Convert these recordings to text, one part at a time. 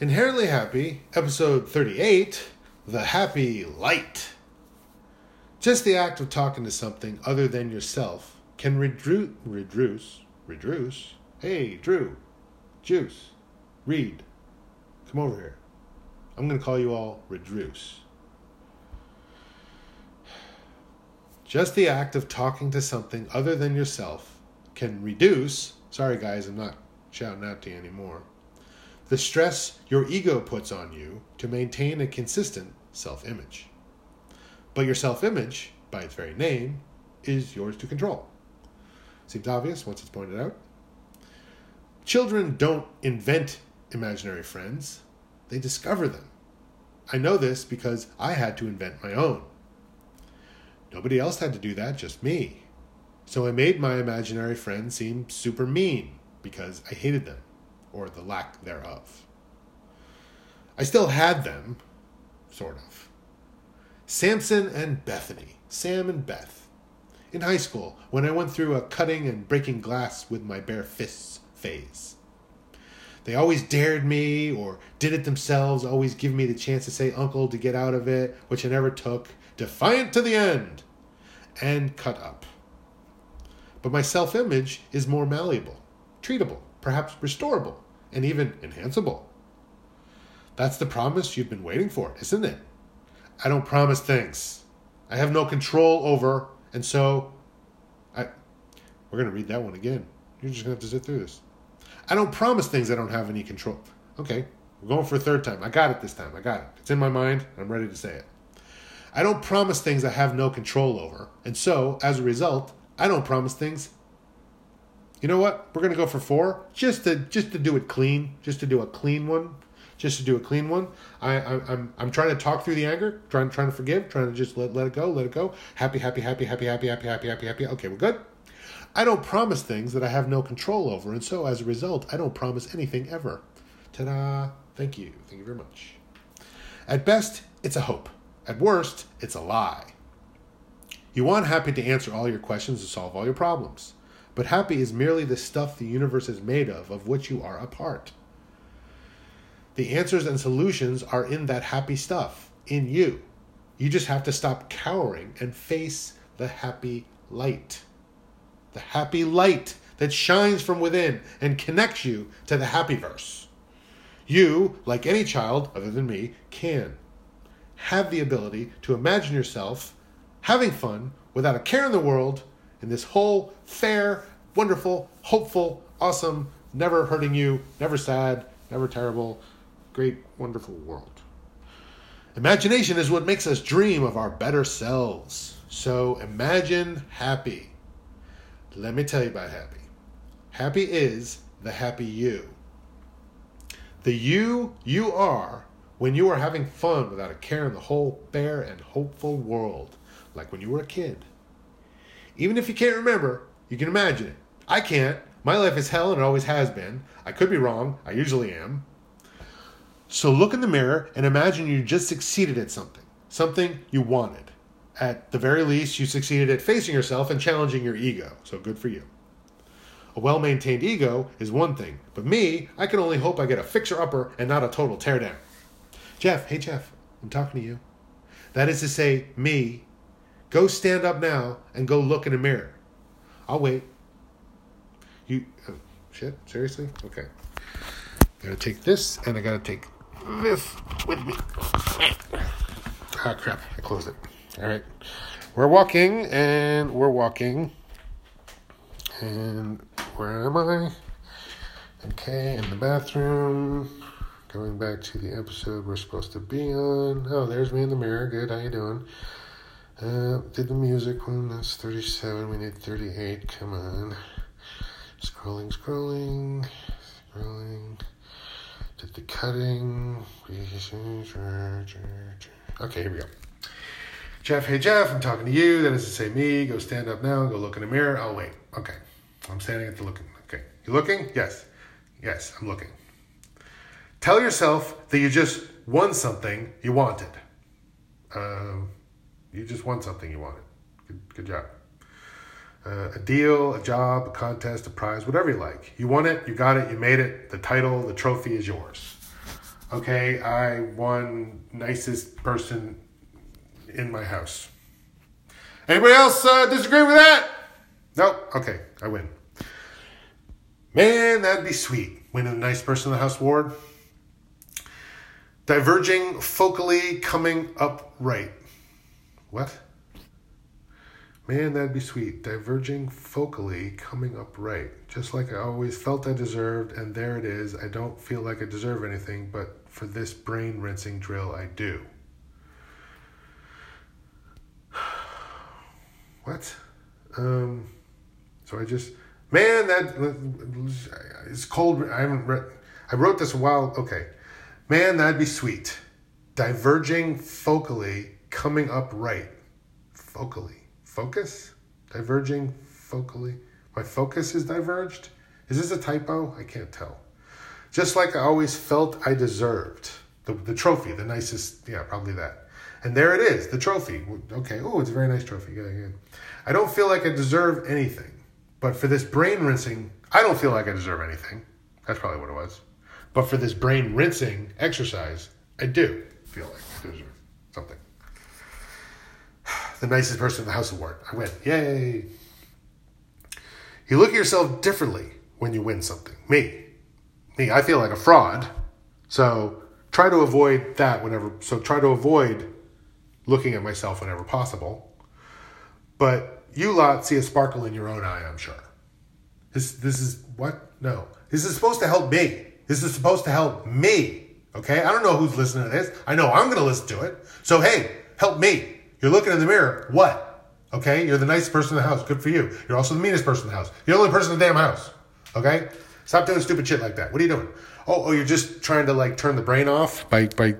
Inherently Happy, episode 38 The Happy Light. Just the act of talking to something other than yourself can reduce, reduce, reduce. Hey, Drew, Juice, Reed, come over here. I'm going to call you all reduce. Just the act of talking to something other than yourself can reduce. Sorry, guys, I'm not shouting out to you anymore the stress your ego puts on you to maintain a consistent self image. But your self image, by its very name, is yours to control. Seems obvious once it's pointed out. Children don't invent imaginary friends, they discover them. I know this because I had to invent my own. Nobody else had to do that, just me. So I made my imaginary friends seem super mean because I hated them or the lack thereof. I still had them, sort of. Samson and Bethany, Sam and Beth. In high school, when I went through a cutting and breaking glass with my bare fists phase. They always dared me or did it themselves, always give me the chance to say uncle to get out of it, which I never took, defiant to the end, and cut up. But my self image is more malleable, treatable, perhaps restorable and even enhanceable. That's the promise you've been waiting for, isn't it? I don't promise things. I have no control over, and so I we're going to read that one again. You're just going to have to sit through this. I don't promise things I don't have any control. Okay, we're going for a third time. I got it this time. I got it. It's in my mind. I'm ready to say it. I don't promise things I have no control over, and so as a result, I don't promise things you know what? We're gonna go for four, just to just to do it clean, just to do a clean one, just to do a clean one. I, I I'm I'm trying to talk through the anger, trying trying to forgive, trying to just let let it go, let it go. Happy, happy, happy, happy, happy, happy, happy, happy, happy. Okay, we're good. I don't promise things that I have no control over, and so as a result, I don't promise anything ever. Ta-da! Thank you, thank you very much. At best, it's a hope. At worst, it's a lie. You want happy to answer all your questions and solve all your problems but happy is merely the stuff the universe is made of, of which you are a part. The answers and solutions are in that happy stuff, in you. You just have to stop cowering and face the happy light. The happy light that shines from within and connects you to the happy verse. You, like any child other than me, can have the ability to imagine yourself having fun without a care in the world in this whole fair, wonderful, hopeful, awesome, never hurting you, never sad, never terrible, great, wonderful world. Imagination is what makes us dream of our better selves. So imagine happy. Let me tell you about happy. Happy is the happy you. The you you are when you are having fun without a care in the whole fair and hopeful world, like when you were a kid. Even if you can't remember, you can imagine it. I can't. My life is hell and it always has been. I could be wrong. I usually am. So look in the mirror and imagine you just succeeded at something, something you wanted. At the very least, you succeeded at facing yourself and challenging your ego. So good for you. A well maintained ego is one thing, but me, I can only hope I get a fixer upper and not a total teardown. Jeff, hey Jeff, I'm talking to you. That is to say, me, go stand up now and go look in a mirror. I'll wait. You oh, shit? Seriously? Okay. Gotta take this and I gotta take this with me. Ah crap, I closed it. Alright. We're walking and we're walking. And where am I? Okay, in the bathroom. Going back to the episode we're supposed to be on. Oh, there's me in the mirror. Good, how you doing? Uh, did the music one. That's 37. We need 38. Come on. Scrolling, scrolling, scrolling. Did the cutting. Okay, here we go. Jeff, hey Jeff, I'm talking to you. That is to say, me. Go stand up now. Go look in the mirror. I'll wait. Okay. I'm standing at the looking. Okay. You looking? Yes. Yes, I'm looking. Tell yourself that you just won something you wanted. Um, you just won something you wanted. Good, good job uh, a deal, a job, a contest, a prize, whatever you like. You won it, you got it, you made it. The title, the trophy is yours. Okay, I won nicest person in my house. Anybody else uh, disagree with that? Nope. Okay, I win. Man, that'd be sweet. Winning the nice person in the house award. Diverging focally coming up right. What? Man, that'd be sweet. Diverging focally coming up right. Just like I always felt I deserved, and there it is. I don't feel like I deserve anything, but for this brain rinsing drill, I do. What? Um, so I just, man, that it's cold. I haven't read. I wrote this a while. Okay, man, that'd be sweet. Diverging focally, coming up right. Focally, focus. Diverging focally. My focus is diverged. Is this a typo? I can't tell. Just like I always felt I deserved the the trophy, the nicest. Yeah, probably that. And there it is, the trophy. Okay, oh, it's a very nice trophy. Yeah, yeah. I don't feel like I deserve anything. But for this brain rinsing, I don't feel like I deserve anything. That's probably what it was. But for this brain rinsing exercise, I do feel like I deserve something. The nicest person in the house award. I win. Yay. You look at yourself differently when you win something. Me. Me, I feel like a fraud. So try to avoid that whenever. So try to avoid looking at myself whenever possible. But you lot see a sparkle in your own eye, I'm sure. This this is what? No. This is supposed to help me. This is supposed to help me. Okay? I don't know who's listening to this. I know I'm gonna listen to it. So hey, help me. You're looking in the mirror. What? Okay? You're the nicest person in the house. Good for you. You're also the meanest person in the house. You're the only person in the damn house. Okay? Stop doing stupid shit like that. What are you doing? Oh, oh, you're just trying to like turn the brain off by by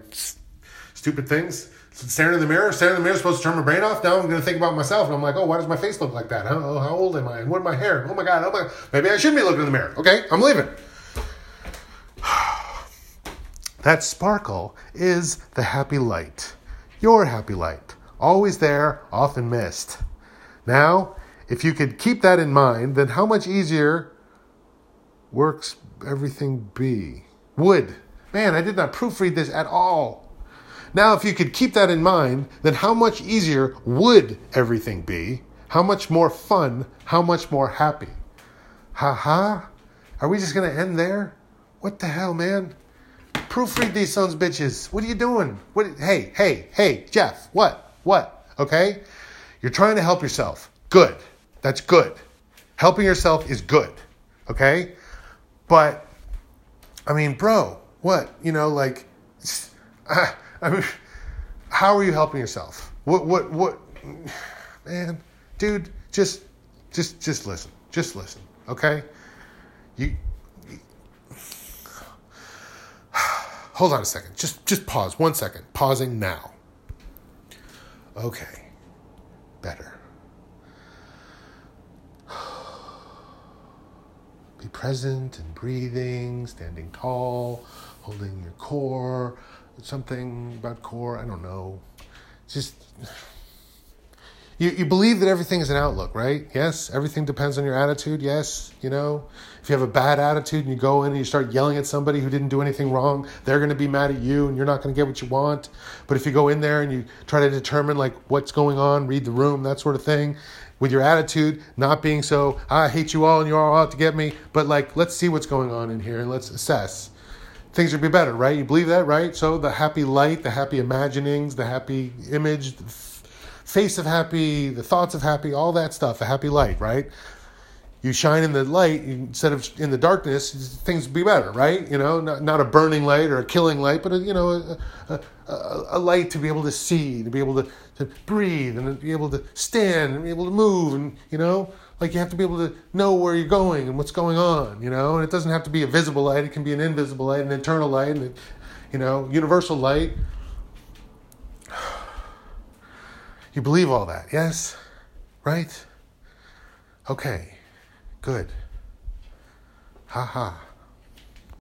stupid things staring in the mirror, staring in the mirror, supposed to turn my brain off. Now I'm going to think about myself, and I'm like, oh, why does my face look like that? How, oh, how old am I? And what my hair? Oh my god! Oh my! God. Maybe I shouldn't be looking in the mirror. Okay, I'm leaving. that sparkle is the happy light, your happy light, always there, often missed. Now, if you could keep that in mind, then how much easier works everything be? Would. Man, I did not proofread this at all. Now, if you could keep that in mind, then how much easier would everything be? How much more fun? How much more happy? Ha ha? Are we just going to end there? What the hell, man? Proofread these sons bitches. What are you doing? What? Hey, hey, hey, Jeff. What? What? Okay? You're trying to help yourself. Good. That's good. Helping yourself is good. Okay? But, I mean, bro, what? You know, like, I mean, how are you helping yourself? What, what, what, man, dude, just, just, just listen. Just listen, okay? You hold on a second. Just, just pause one second. Pausing now. Okay, better. Be present and breathing, standing tall, holding your core something about core. I don't know. Just you, you believe that everything is an outlook, right? Yes, everything depends on your attitude. Yes, you know, if you have a bad attitude and you go in and you start yelling at somebody who didn't do anything wrong, they're going to be mad at you and you're not going to get what you want. But if you go in there and you try to determine like what's going on, read the room, that sort of thing, with your attitude not being so ah, I hate you all and you're all out to get me, but like let's see what's going on in here and let's assess things would be better, right? You believe that, right? So the happy light, the happy imaginings, the happy image, face of happy, the thoughts of happy, all that stuff, a happy light, right? You shine in the light instead of in the darkness, things be better, right? You know, not, not a burning light or a killing light, but a, you know, a, a, a, a light to be able to see, to be able to, to breathe, and to be able to stand and be able to move, and you know, like you have to be able to know where you're going and what's going on, you know. And it doesn't have to be a visible light; it can be an invisible light, an internal light, and you know, universal light. You believe all that, yes? Right? Okay, good. Ha ha.